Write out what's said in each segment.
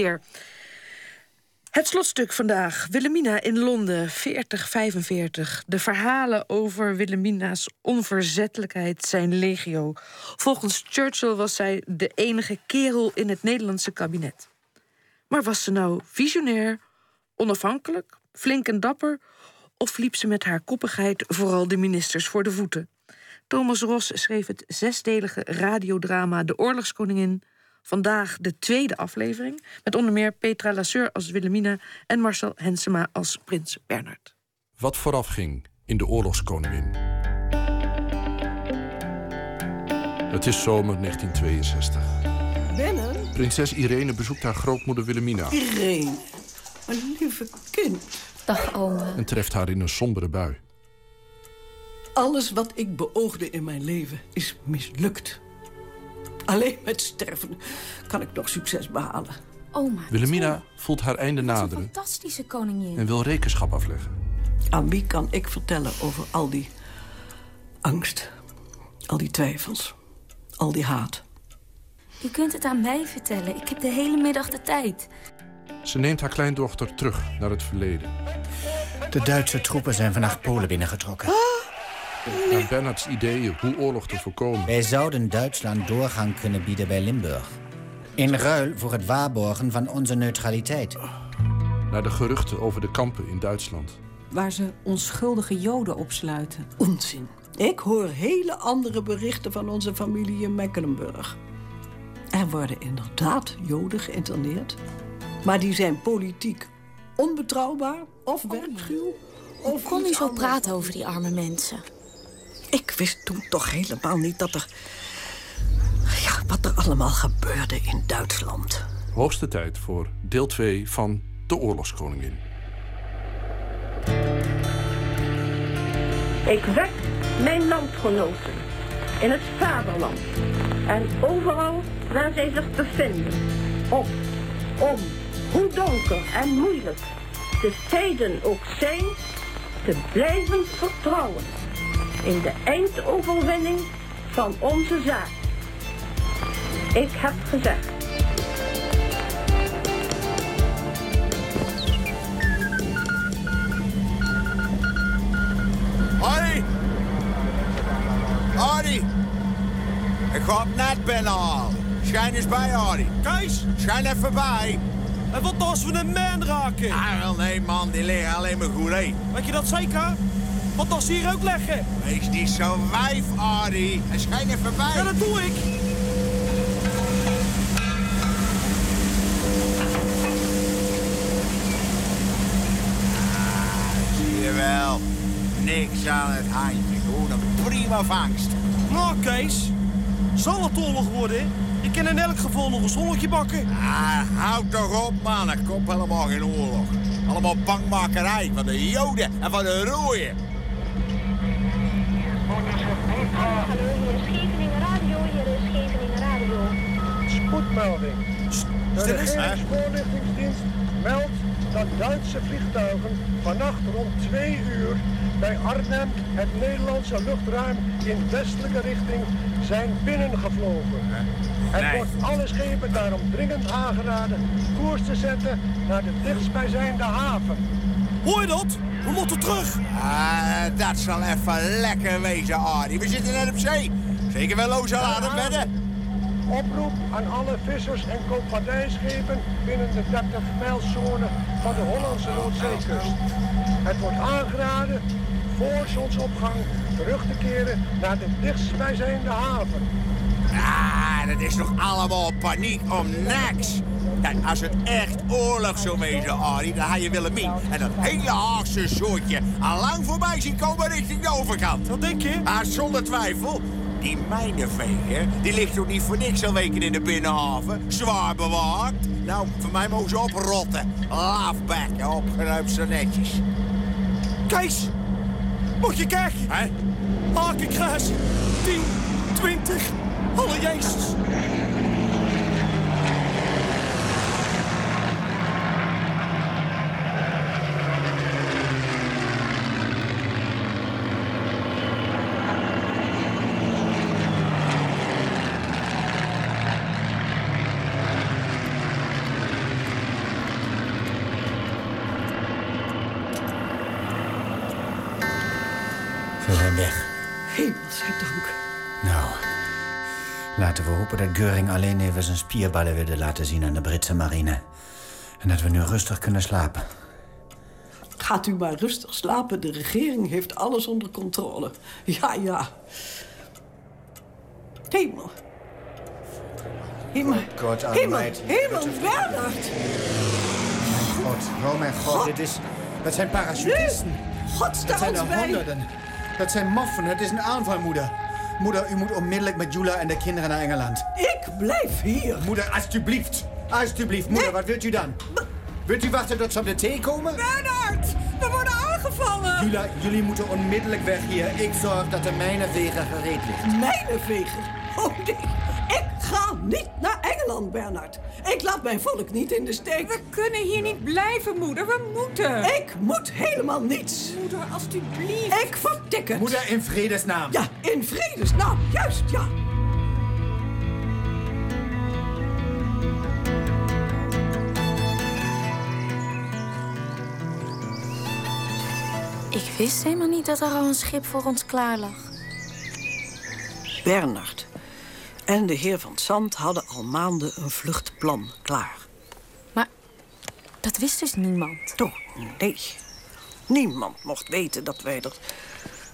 Weer. Het slotstuk vandaag. Wilhelmina in Londen, 4045. De verhalen over Wilhelmina's onverzettelijkheid zijn legio. Volgens Churchill was zij de enige kerel in het Nederlandse kabinet. Maar was ze nou visionair, onafhankelijk, flink en dapper... of liep ze met haar koppigheid vooral de ministers voor de voeten? Thomas Ros schreef het zesdelige radiodrama De Oorlogskoningin Vandaag de tweede aflevering. Met onder meer Petra Lasseur als Wilhelmina en Marcel Hensema als Prins Bernard. Wat vooraf ging in de oorlogskoningin. Het is zomer 1962. Binnen? Prinses Irene bezoekt haar grootmoeder Wilhelmina. Irene, mijn lieve kind. Dag, oma. En treft haar in een sombere bui. Alles wat ik beoogde in mijn leven is mislukt. Alleen met sterven kan ik nog succes behalen. Oma. Wilhelmina voelt haar einde Een naderen fantastische koningin. en wil rekenschap afleggen. Aan wie kan ik vertellen over al die angst, al die twijfels, al die haat? U kunt het aan mij vertellen. Ik heb de hele middag de tijd. Ze neemt haar kleindochter terug naar het verleden. De Duitse troepen zijn vannacht Polen binnengetrokken. Naar Bernards ideeën hoe oorlog te voorkomen. Wij zouden Duitsland doorgang kunnen bieden bij Limburg. In ruil voor het waarborgen van onze neutraliteit. Naar de geruchten over de kampen in Duitsland. waar ze onschuldige Joden opsluiten. Onzin. Ik hoor hele andere berichten van onze familie in Mecklenburg. Er worden inderdaad Joden geïnterneerd. Maar die zijn politiek onbetrouwbaar of werkschuw. Hoe Of kon u zo praten over die arme mensen? Ik wist toen toch helemaal niet dat er... Ja, wat er allemaal gebeurde in Duitsland. Hoogste tijd voor deel 2 van De Oorlogskoningin. Ik wek mijn landgenoten in het vaderland en overal waar zij zich bevinden op om, hoe donker en moeilijk de tijden ook zijn, te blijven vertrouwen in de eindoverwinning van onze zaak. Ik heb gezegd. Harry! Harry! Ik ga het net binnenhalen. Schijn eens bij, Harry. Kees, Schijn even bij. en wat als we een man raken? Ah, wel nee, man. Die liggen alleen maar goed, hè. Weet je dat zeker? Wat als ze hier ook leggen? Wees niet zo wijf, Harry. En schijn even bij. Ja, dat doe ik. Zie je wel. Niks aan het handje. Gewoon een prima vangst. Nou, Kees, zal het oorlog worden? Ik kan in elk geval nog een zonnetje bakken. Ah, houd toch op, man. Er komt helemaal geen oorlog. Allemaal bangmakerij van de Joden en van de rooien. De regeringsvoorlichtingsdienst meldt dat Duitse vliegtuigen vannacht rond twee uur bij Arnhem het Nederlandse luchtruim in westelijke richting zijn binnengevlogen. Het Nee. wordt alle schepen daarom dringend aangeraden koers te zetten naar de dichtstbijzijnde haven. Hoor je dat? We moeten terug. Ah, dat zal even lekker wezen, Harry. We zitten net op zee. Zeker wel loos al aan het wedden. Oproep aan alle vissers en koopvaardijschepen binnen de 30 mijlzone van de Hollandse Noordzeekust. Het wordt aangeraden voor zonsopgang terug te keren naar de dichtstbijzijnde haven. Ah, dat is toch allemaal paniek om niks. Kijk, als het echt oorlog zou wezen, Harry, dan had je Willemien en dat hele Haagse soortje al lang voorbij zien komen richting de overkant. Wat denk je? Maar zonder twijfel, die mijnenveger, die ligt toch niet voor niks al weken in de binnenhaven? Zwaar bewaakt. Nou, voor mij mogen ze oprotten. Laafbekken, opgeruimd zo netjes. Kees, moet je kijken. Hè? Hakenkruis. 10, 20. Alle Jezus. We hopen dat Geuring alleen even zijn spierballen wilde laten zien aan de Britse marine. En dat we nu rustig kunnen slapen. Gaat u maar rustig slapen. De regering heeft alles onder controle. Ja, ja. Hemel. Hemel. God Hemel. Hemel, Bernard. God, oh mijn god, dit is... Dat zijn parachutisten. God, Dat sta zijn er bij. honderden. Dat zijn moffen. Het is een aanval, moeder. U moet onmiddellijk met Jula en de kinderen naar Engeland. Ik blijf hier. Moeder, alsjeblieft. Alsjeblieft. Moeder, wat wilt u dan? Wilt u wachten tot ze op de thee komen? Bernard, we worden aangevallen. Jula, jullie moeten onmiddellijk weg hier. Ik zorg dat de mijnenveger gereed ligt. Mijnenveger? Oh nee, ik ga niet naar Engeland, Bernard. Ik laat mijn volk niet in de steek. We kunnen hier niet blijven, moeder. We moeten. Ik moet helemaal niets. Moeder, alstublieft. Ik vertik het. Moeder, in vredesnaam. Ja, in vredesnaam. Juist, ja. Ik wist helemaal niet dat er al een schip voor ons klaar lag. Bernard en de heer van Zand hadden al maanden een vluchtplan klaar. Maar dat wist dus niemand. Toch, nee. Niemand mocht weten dat wij er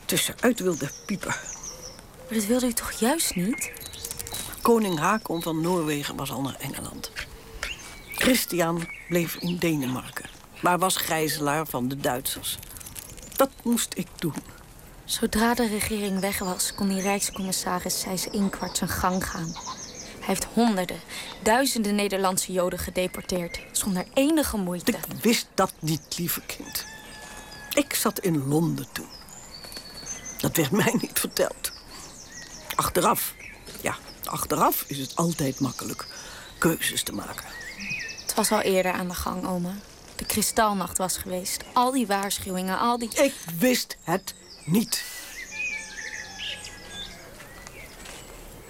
tussenuit wilden piepen. Maar dat wilde u toch juist niet? Koning Haakon van Noorwegen was al naar Engeland. Christian bleef in Denemarken, maar was gijzelaar van de Duitsers. Dat moest ik doen. Zodra de regering weg was, kon die rijkscommissaris Sijs Inkwart zijn gang gaan. Hij heeft honderden, duizenden Nederlandse Joden gedeporteerd, zonder enige moeite. Ik wist dat niet, lieve kind. Ik zat in Londen toen. Dat werd mij niet verteld. Achteraf, ja, achteraf is het altijd makkelijk keuzes te maken. Het was al eerder aan de gang, oma. De kristalnacht was geweest. Al die waarschuwingen, al die... Ik wist het niet.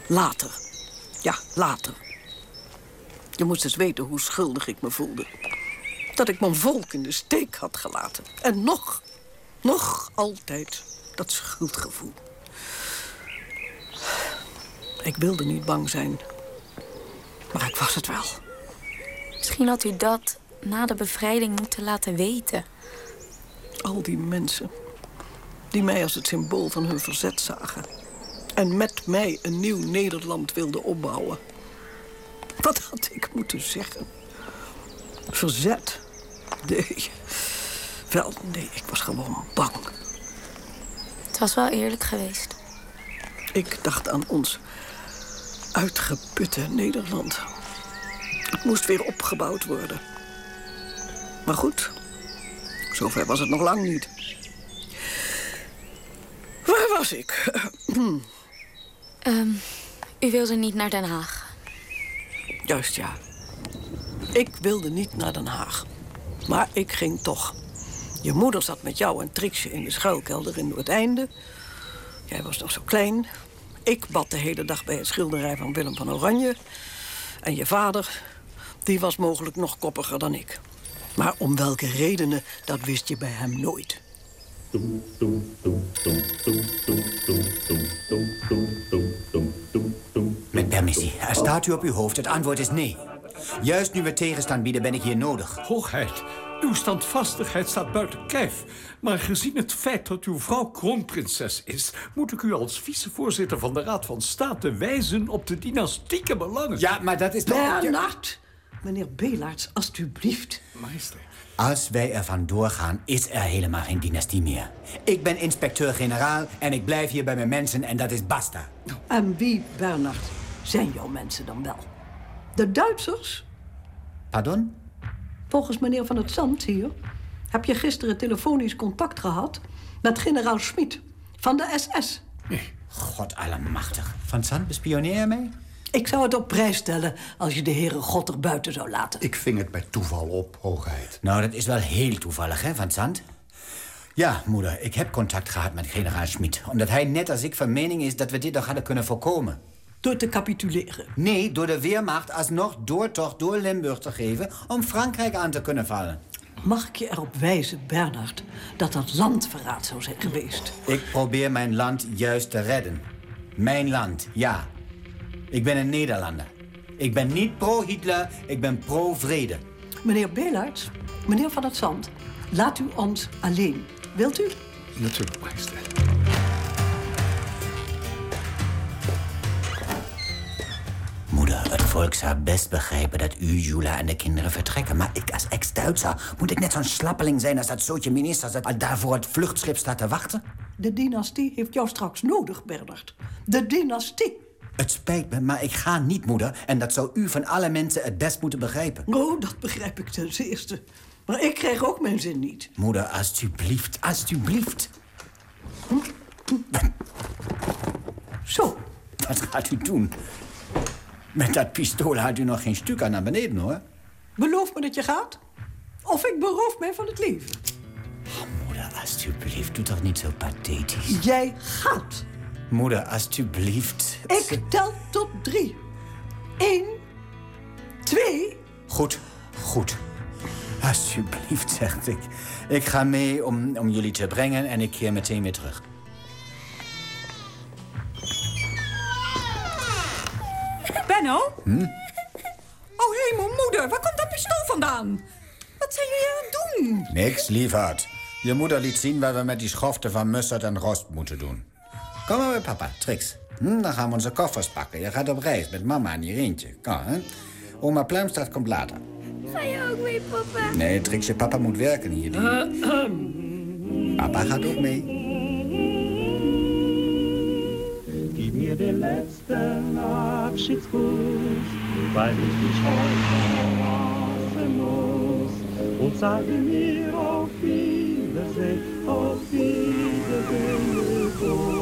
Later. Ja, later. Je moest eens weten hoe schuldig ik me voelde. Dat ik mijn volk in de steek had gelaten. En nog, nog altijd dat schuldgevoel. Ik wilde niet bang zijn. Maar ik was het wel. Misschien had u dat na de bevrijding moeten laten weten. Al die mensen die mij als het symbool van hun verzet zagen. En met mij een nieuw Nederland wilden opbouwen. Wat had ik moeten zeggen? Verzet? Nee. Wel, nee, ik was gewoon bang. Het was wel eerlijk geweest. Ik dacht aan ons uitgeputte Nederland. Het moest weer opgebouwd worden. Maar goed, zover was het nog lang niet. Was ik? Ehm, u wilde niet naar Den Haag. Juist ja. Ik wilde niet naar Den Haag. Maar ik ging toch. Je moeder zat met jou en Trixje in de schuilkelder in Noordeinde. Jij was nog zo klein. Ik bad de hele dag bij het schilderij van Willem van Oranje. En je vader, die was mogelijk nog koppiger dan ik. Maar om welke redenen, dat wist je bij hem nooit. Met permissie. Er staat u op uw hoofd. Het antwoord is nee. Juist nu we tegenstand bieden, ben ik hier nodig. Hoogheid, uw standvastigheid staat buiten kijf. Maar gezien het feit dat uw vrouw kroonprinses is... moet ik u als vicevoorzitter van de Raad van State wijzen op de dynastieke belangen. Ja, maar dat is toch... Bernard! Meneer Belaerts, alstublieft. Meester. Als wij ervan doorgaan, is er helemaal geen dynastie meer. Ik ben inspecteur-generaal en ik blijf hier bij mijn mensen en dat is basta. En wie, Bernard, zijn jouw mensen dan wel? De Duitsers? Pardon? Volgens meneer Van het Zand hier... heb je gisteren telefonisch contact gehad... met generaal Schmid van de SS. God allemachtig. Van Zand, bespioneer je mij? Ik zou het op prijs stellen als je de heren God er buiten zou laten. Ik ving het bij toeval op, hoogheid. Nou, dat is wel heel toevallig, hè, Van Zand? Ja, moeder, ik heb contact gehad met generaal Schmid. Omdat hij net als ik van mening is dat we dit nog hadden kunnen voorkomen. Door te capituleren? Nee, door de Weermacht alsnog doortocht door Limburg te geven... om Frankrijk aan te kunnen vallen. Mag ik je erop wijzen, Bernard, dat dat landverraad zou zijn geweest? Ik probeer mijn land juist te redden. Mijn land, ja. Ik ben een Nederlander. Ik ben niet pro-Hitler, ik ben pro-vrede. Meneer Beelaerts, meneer Van het Zand, laat u ons alleen. Wilt u? Natuurlijk, majesteit. Moeder, het volk zou best begrijpen dat u, Jula en de kinderen vertrekken. Maar ik als ex-Duitser, moet ik net zo'n slappeling zijn als dat zootje ministers dat al daar voor het vluchtschip staat te wachten? De dynastie heeft jou straks nodig, Bernard. De dynastie. Het spijt me, maar ik ga niet, moeder. En dat zou u van alle mensen het best moeten begrijpen. Oh, dat begrijp ik ten zeerste. Maar ik krijg ook mijn zin niet. Moeder, alstublieft, alstublieft. Zo. Wat gaat u doen? Met dat pistool haalt u nog geen stuk aan naar beneden, hoor. Beloof me dat je gaat. Of ik beroof mij van het leven. Moeder, alstublieft, doe toch niet zo pathetisch. Jij gaat. Moeder, alstublieft. Ik tel tot drie. Eén. Twee. Goed, goed. Alsjeblieft, zegt ik. Ik ga mee om, om jullie te brengen en ik keer meteen weer terug. Benno? Hm? Oh, hemel, moeder, waar komt dat pistool vandaan? Wat zijn jullie aan het doen? Niks, lieverd. Je moeder liet zien wat we met die schoften van Mussert en Rost moeten doen. Kom maar bij papa, Trix. Hm, dan gaan we onze koffers pakken. Je gaat op reis met mama en Irintje. Kom, hè? Oma Pluimstraat komt later. Ga je ook mee, papa? Nee, Trix, je papa moet werken hier. Papa gaat ook mee. Gib mir den letzten Abschiedskuss, weil ich dich heute verlassen muss. Und sage mir auf Wiedersehen, auf Wiedersehen.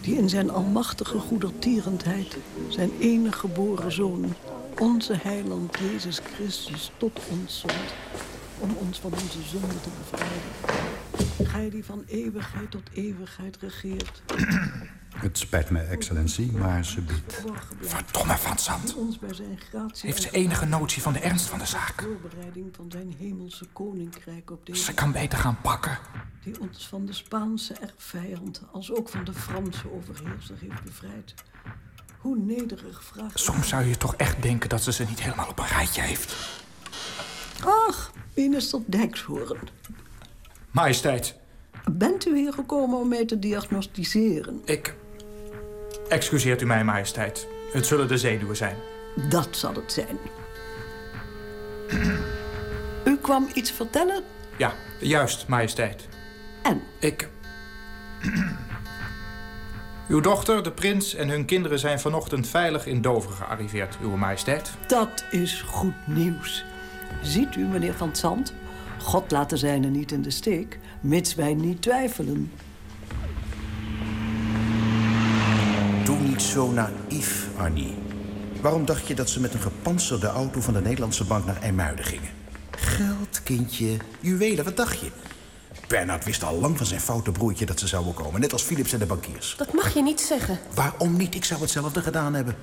die in zijn almachtige goedertierendheid zijn enige geboren zoon, onze heiland Jezus Christus, tot ons zond, om ons van onze zonde te bevrijden. Gij die van eeuwigheid tot eeuwigheid regeert, Het spijt me, excellentie, maar ze biedt. Verdomme van Zand. Heeft ze en enige notie van de ernst van de zaak? voorbereiding van zijn hemelse koninkrijk op deze Ze kan beter gaan pakken. die ons van de Spaanse erfvijand als ook van de Franse overheerser heeft bevrijd. Hoe nederig vraagt... Soms zou je toch echt denken dat ze ze niet helemaal op een rijtje heeft. Ach, minister Dijkshoorn. Majesteit, Bent u hier gekomen om mij te diagnosticeren? ik... Excuseert u mij, majesteit. Het zullen de zenuwen zijn. Dat zal het zijn. U kwam iets vertellen? Ja, juist, majesteit. En? Ik... Uw dochter, de prins en hun kinderen zijn vanochtend veilig in Dover gearriveerd, uw majesteit. Dat is goed nieuws. Ziet u, meneer Van Zand? God laat de zijne niet in de steek, mits wij niet twijfelen. Doe niet zo naïef, Arnie. Waarom dacht je dat ze met een gepantserde auto van de Nederlandse bank naar IJmuiden gingen? Geld, kindje, juwelen, wat dacht je? Bernard wist al lang van zijn foute broertje dat ze zouden komen. Net als Philips en de bankiers. Dat mag je niet zeggen. Waarom niet? Ik zou hetzelfde gedaan hebben.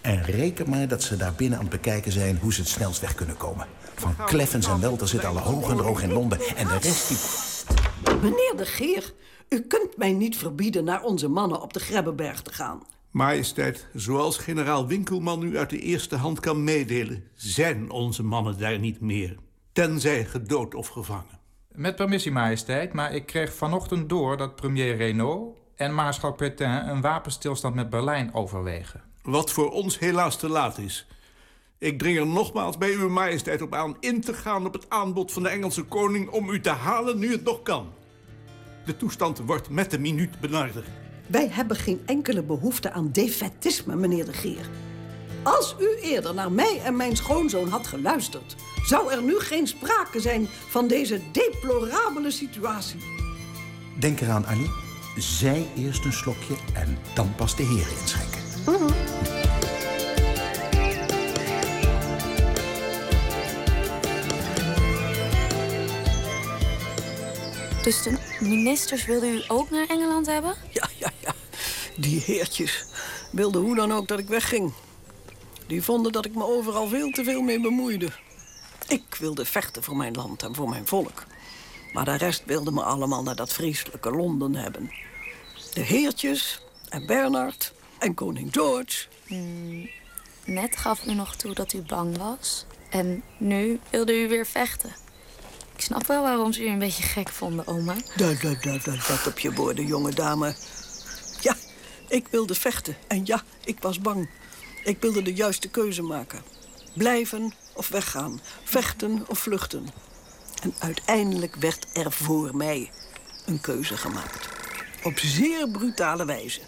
En reken maar dat ze daar binnen aan het bekijken zijn... hoe ze het snelst weg kunnen komen. Van Kleffens en Welter zitten alle hoog en droog in Londen. En de rest die... Meneer de Geer, u kunt mij niet verbieden naar onze mannen op de Grebbeberg te gaan. Majesteit, zoals generaal Winkelman u uit de eerste hand kan meedelen... zijn onze mannen daar niet meer. Tenzij gedood of gevangen. Met permissie, majesteit, maar ik kreeg vanochtend door dat premier Renault en maarschalk Pétain een wapenstilstand met Berlijn overwegen. Wat voor ons helaas te laat is. Ik dring er nogmaals bij uw majesteit op aan... in te gaan op het aanbod van de Engelse koning... om u te halen nu het nog kan. De toestand wordt met de minuut benarder. Wij hebben geen enkele behoefte aan defetisme, meneer de Geer. Als u eerder naar mij en mijn schoonzoon had geluisterd... zou er nu geen sprake zijn van deze deplorabele situatie. Denk eraan, Annie. Zij eerst een slokje en dan pas de heren inschenken. Dus de ministers wilden u ook naar Engeland hebben? Ja, ja, ja. Die heertjes wilden hoe dan ook dat ik wegging. Die vonden dat ik me overal veel te veel mee bemoeide. Ik wilde vechten voor mijn land en voor mijn volk. Maar de rest wilde me allemaal naar dat vreselijke Londen hebben. De heertjes en Bernard en koning George. Hmm, net gaf u nog toe dat u bang was. En nu wilde u weer vechten. Ik snap wel waarom ze u een beetje gek vonden, oma. Dat, dat, dat, dat, op je woorden, jonge dame. Ja, ik wilde vechten. En ja, ik was bang. Ik wilde de juiste keuze maken. Blijven of weggaan. Vechten of vluchten. En uiteindelijk werd er voor mij een keuze gemaakt. Op zeer brutale wijze.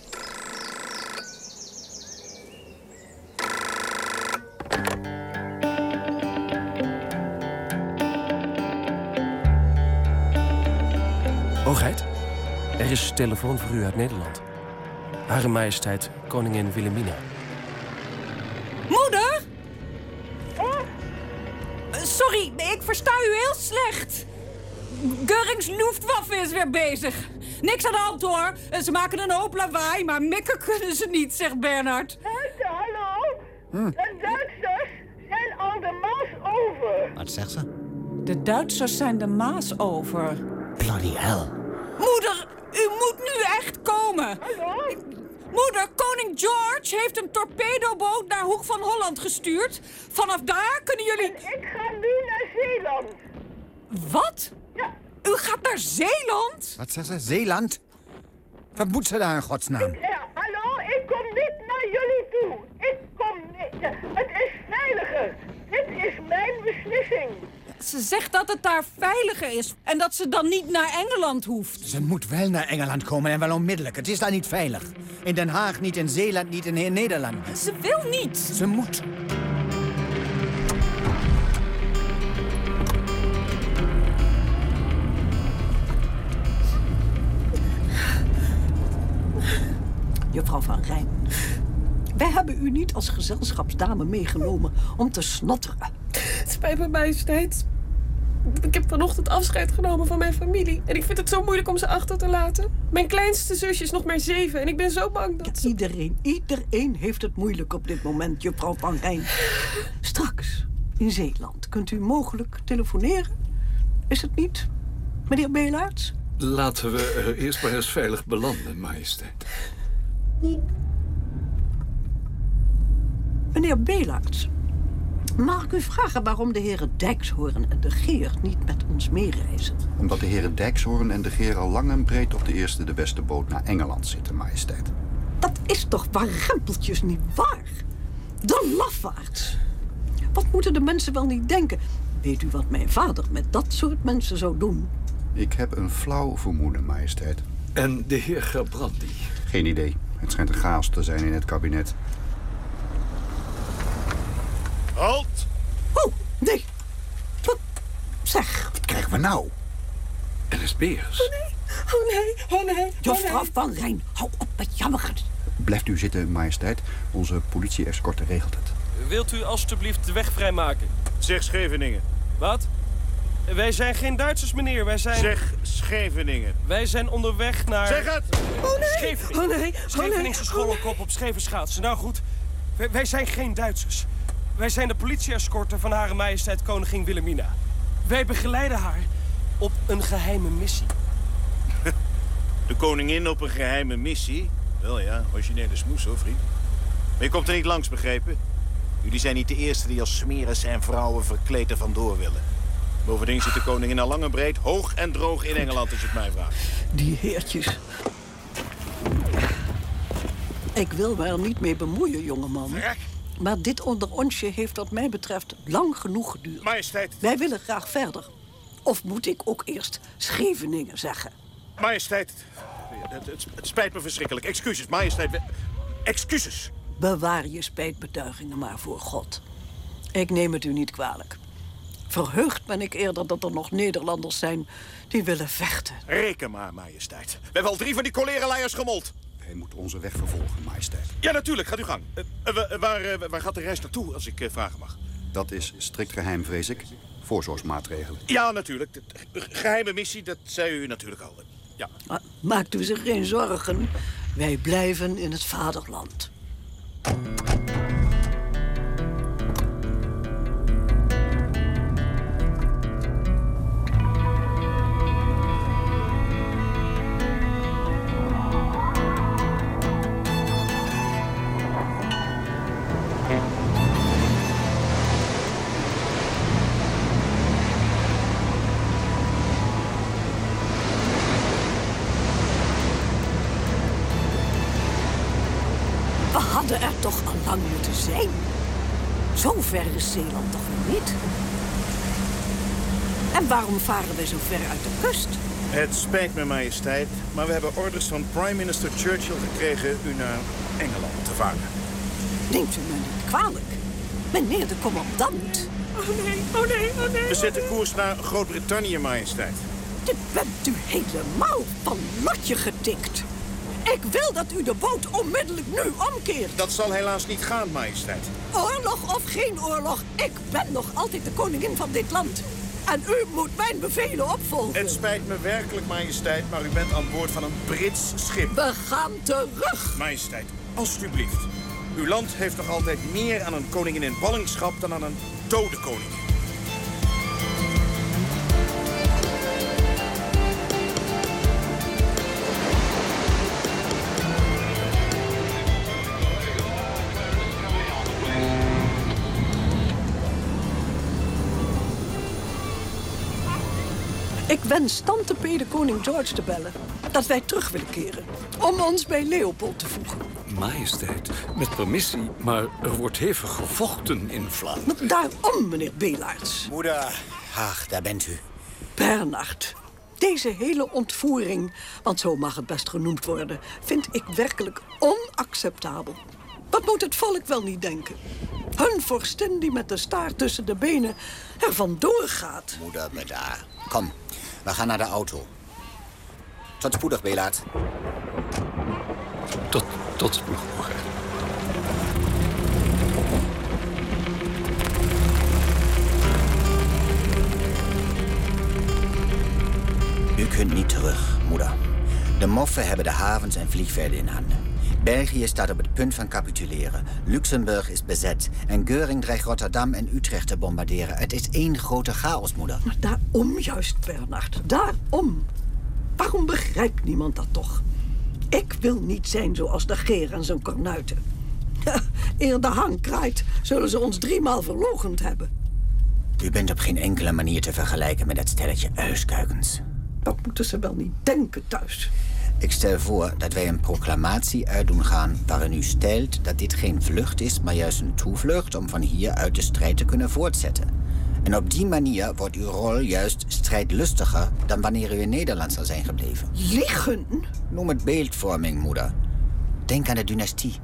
Is telefoon voor u uit Nederland. Hare majesteit, koningin Wilhelmina. Moeder? Eh, Sorry, ik versta u heel slecht. Görings Luftwaffe is weer bezig. Niks aan de hand hoor. Eh, Ze maken een hoop lawaai, maar mikken kunnen ze niet, zegt Bernard. Hallo? Hm. De Duitsers zijn al de Maas over. Wat zegt ze? De Duitsers zijn de Maas over. Bloody hell. Moeder, u moet nu echt komen. Moeder, koning George heeft een torpedoboot naar Hoek van Holland gestuurd. Vanaf daar kunnen jullie... Ik ga nu naar Zeeland. Wat? U gaat naar Zeeland? Wat zegt ze? Zeeland? Wat moet ze daar in godsnaam? Ja, hallo, ik kom niet naar jullie toe. Ik kom niet. Het is veiliger. Dit is mijn beslissing. Ze zegt dat het daar veiliger is en dat ze dan niet naar Engeland hoeft. Ze moet wel naar Engeland komen en wel onmiddellijk. Het is daar niet veilig. In Den Haag niet, in Zeeland niet, in Nederland. Ze wil niet. Ze moet. Juffrouw van Rijn. Wij hebben u niet als gezelschapsdame meegenomen om te snotteren. Spijt me, majesteit. Ik heb vanochtend afscheid genomen van mijn familie. En ik vind het zo moeilijk om ze achter te laten. Mijn kleinste zusje is nog maar zeven. En ik ben zo bang dat ze... Iedereen, iedereen heeft het moeilijk op dit moment, juffrouw van Rijn. Straks, in Zeeland, kunt u mogelijk telefoneren? Is het niet, meneer Belaerts? Laten we er eerst maar eens veilig belanden, majesteit. Meneer Belaerts, mag ik u vragen waarom de heren Dijkshoorn en de Geer niet met ons meereizen? Omdat de heren Dijkshoorn en de Geer al lang en breed op de eerste de beste boot naar Engeland zitten, majesteit. Dat is toch warempeltjes niet waar? De lafaards. Wat moeten de mensen wel niet denken? Weet u wat mijn vader met dat soort mensen zou doen? Ik heb een flauw vermoeden, majesteit. En de heer Gerbrandi? Geen idee. Het schijnt een chaos te zijn in het kabinet. Halt! Oh, nee. Wat? Zeg. Wat krijgen we nou? NSB'ers. Oh nee, oh nee, oh Juffrouw nee. van Rijn, hou op met jammeren. Blijft u zitten, majesteit. Onze politie-escorte regelt het. Wilt u alstublieft de weg vrijmaken? Zeg Scheveningen. Wat? Wij zijn geen Duitsers, meneer. Wij zijn... Zeg Scheveningen. Wij zijn onderweg naar... Zeg het! Oh nee, Scheveningen. oh nee, oh nee. Scheveningse schoolkop op Scheverschaatsen. Nou goed, wij, wij zijn geen Duitsers. Wij zijn de politie-escorte van Hare Majesteit Koningin Wilhelmina. Wij begeleiden haar op een geheime missie. De koningin op een geheime missie? Wel ja, originele smoes hoor, vriend. Maar je komt er niet langs, begrepen? Jullie zijn niet de eerste die als smeres en vrouwen verkleed er vandoor willen. Bovendien zit de koningin al lang en breed, hoog en droog in Engeland, als je het mij vraagt. Die heertjes. Ik wil me er niet mee bemoeien, jongeman. Maar dit onder onsje heeft wat mij betreft lang genoeg geduurd. Majesteit. Wij willen graag verder. Of moet ik ook eerst Scheveningen zeggen? Majesteit. Het, het, het spijt me verschrikkelijk. Excuses, majesteit. Excuses. Bewaar je spijtbetuigingen maar voor God. Ik neem het u niet kwalijk. Verheugd ben ik eerder dat er nog Nederlanders zijn die willen vechten. Reken maar, majesteit. We hebben al drie van die cholerenleiers gemold. Hij moet onze weg vervolgen, majesteit. Ja, natuurlijk. Gaat uw gang. Eh, eh, wa- waar, eh, waar gaat de reis naartoe, als ik eh, vragen mag? Dat is strikt geheim, vrees ik. Voorzorgsmaatregelen. Ja, natuurlijk. De geheime missie, dat zei u natuurlijk al. Ja. Maar maakt u zich geen zorgen. Wij blijven in het vaderland. Zo ver is Zeeland toch nog niet? En waarom varen we zo ver uit de kust? Het spijt me, majesteit, maar we hebben orders van Prime Minister Churchill gekregen u naar Engeland te varen. Neemt u me niet kwalijk. Meneer de commandant. Oh nee, oh nee, oh nee. We zetten koers naar Groot-Brittannië, majesteit. Dit bent u helemaal van lotje getikt. Ik wil dat u de boot onmiddellijk nu omkeert. Dat zal helaas niet gaan, majesteit. Oorlog of geen oorlog, ik ben nog altijd de koningin van dit land. En u moet mijn bevelen opvolgen. Het spijt me werkelijk, majesteit, maar u bent aan boord van een Brits schip. We gaan terug. Majesteit, alstublieft. Uw land heeft nog altijd meer aan een koningin in ballingschap dan aan een dode koning. Wens tante P. de koning George te bellen. Dat wij terug willen keren. Om ons bij Leopold te voegen. Majesteit, met permissie, maar er wordt hevig gevochten in Vlaanderen. Daarom, meneer Belaerts. Moeder, ach, daar bent u. Bernard, deze hele ontvoering, want zo mag het best genoemd worden, vind ik werkelijk onacceptabel. Wat moet het volk wel niet denken? Hun vorstin die met de staart tussen de benen er vandoor gaat. Moeder, bedaar. Kom, we gaan naar de auto. Tot spoedig, Belaat. Tot, tot spoedig. U kunt niet terug, moeder. De moffen hebben de havens en vliegvelden in handen. België staat op het punt van capituleren. Luxemburg is bezet. En Geuring dreigt Rotterdam en Utrecht te bombarderen. Het is één grote chaos, moeder. Maar daarom juist, Bernard. Daarom. Waarom begrijpt niemand dat toch? Ik wil niet zijn zoals de Geer en zijn kornuiten. Eer de hang kraait, zullen ze ons driemaal verlogend hebben. U bent op geen enkele manier te vergelijken met dat stelletje uiskuikens. Dat moeten ze wel niet denken thuis. Ik stel voor dat wij een proclamatie uitdoen gaan... waarin u stelt dat dit geen vlucht is, maar juist een toevlucht... om van hieruit de strijd te kunnen voortzetten. En op die manier wordt uw rol juist strijdlustiger... dan wanneer u in Nederland zou zijn gebleven. Liegen? Noem het beeldvorming, moeder. Denk aan de dynastie.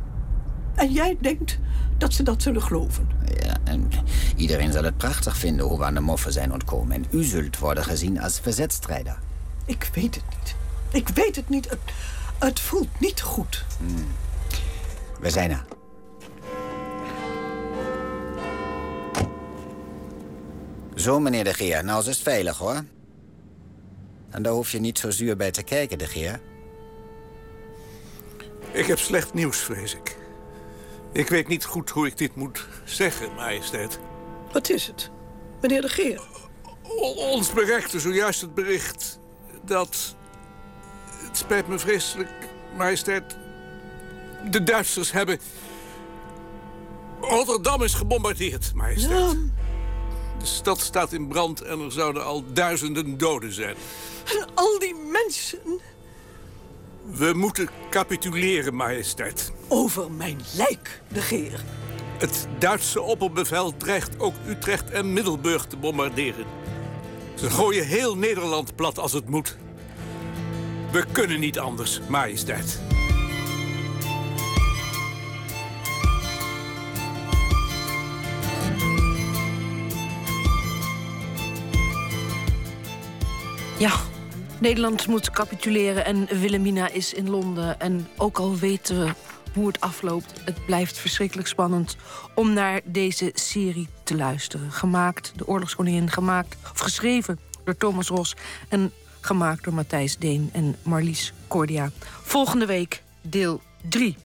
En jij denkt dat ze dat zullen geloven? Ja, en iedereen zal het prachtig vinden hoe we aan de moffen zijn ontkomen. En u zult worden gezien als verzetstrijder. Ik weet het niet. Ik weet het niet. Het, het voelt niet goed. Hmm. We zijn er. Zo, meneer de Geer. Nou, ze is veilig, hoor. En daar hoef je niet zo zuur bij te kijken, de Geer. Ik heb slecht nieuws, vrees ik. Ik weet niet goed hoe ik dit moet zeggen, majesteit. Wat is het? Meneer de Geer. O- ons bereikte zojuist het bericht dat... Het spijt me vreselijk, majesteit. De Duitsers hebben... Rotterdam is gebombardeerd, majesteit. De stad staat in brand en er zouden al duizenden doden zijn. En al die mensen We moeten capituleren, majesteit. over mijn lijk, de Geer. Het Duitse opperbevel dreigt ook Utrecht en Middelburg te bombarderen. Ze gooien heel Nederland plat als het moet. We kunnen niet anders, majesteit. Ja, Nederland moet capituleren en Wilhelmina is in Londen. En ook al weten we hoe het afloopt, het blijft verschrikkelijk spannend om naar deze serie te luisteren. Gemaakt, de oorlogskoningin, gemaakt of geschreven door Thomas Ros en gemaakt door Matthijs Deen en Marlies Cordia. Volgende week deel 3.